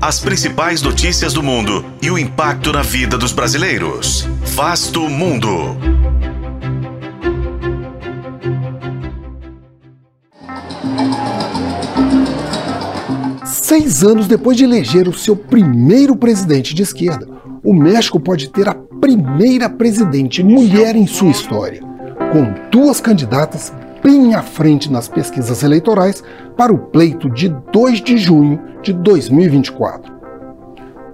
As principais notícias do mundo e o impacto na vida dos brasileiros. Vasto Mundo. Seis anos depois de eleger o seu primeiro presidente de esquerda, o México pode ter a primeira presidente mulher em sua história, com duas candidatas bem à frente nas pesquisas eleitorais para o pleito de 2 de junho de 2024.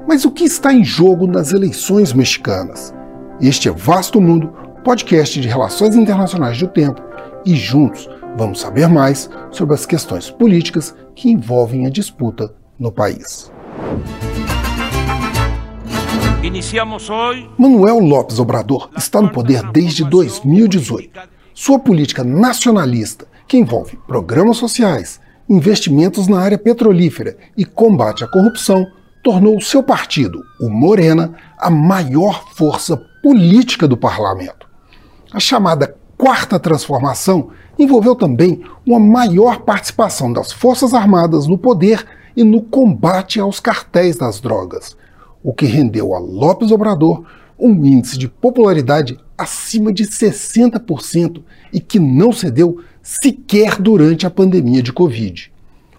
Mas o que está em jogo nas eleições mexicanas? Este é Vasto Mundo, podcast de relações internacionais do tempo, e juntos vamos saber mais sobre as questões políticas que envolvem a disputa no país. Manuel López Obrador está no poder desde 2018. Sua política nacionalista, que envolve programas sociais, investimentos na área petrolífera e combate à corrupção, tornou seu partido, o Morena, a maior força política do parlamento. A chamada Quarta Transformação envolveu também uma maior participação das Forças Armadas no poder e no combate aos cartéis das drogas, o que rendeu a Lopes Obrador um índice de popularidade acima de 60% e que não cedeu sequer durante a pandemia de Covid.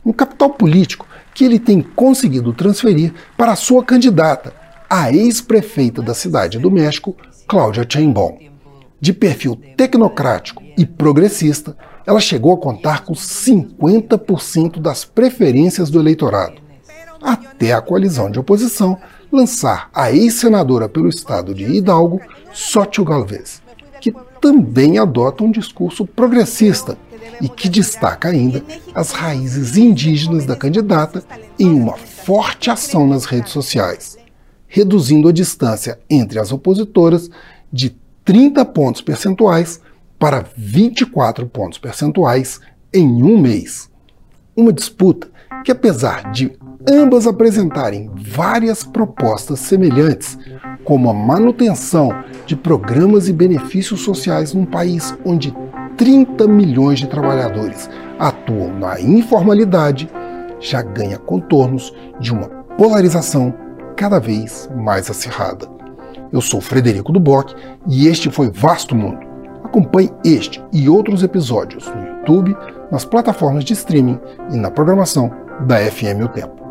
Um capital político que ele tem conseguido transferir para a sua candidata, a ex-prefeita da cidade do México, Cláudia Sheinbaum. De perfil tecnocrático e progressista, ela chegou a contar com 50% das preferências do eleitorado, até a coalizão de oposição lançar a ex-senadora pelo estado de Hidalgo, Xochitl Galvez, que também adota um discurso progressista e que destaca ainda as raízes indígenas da candidata em uma forte ação nas redes sociais, reduzindo a distância entre as opositoras de 30 pontos percentuais para 24 pontos percentuais em um mês. Uma disputa que, apesar de ambas apresentarem várias propostas semelhantes, como a manutenção de programas e benefícios sociais num país onde 30 milhões de trabalhadores atuam na informalidade, já ganha contornos de uma polarização cada vez mais acirrada. Eu sou Frederico Duboc e este foi Vasto Mundo. Acompanhe este e outros episódios no YouTube, nas plataformas de streaming e na programação da FM O Tempo.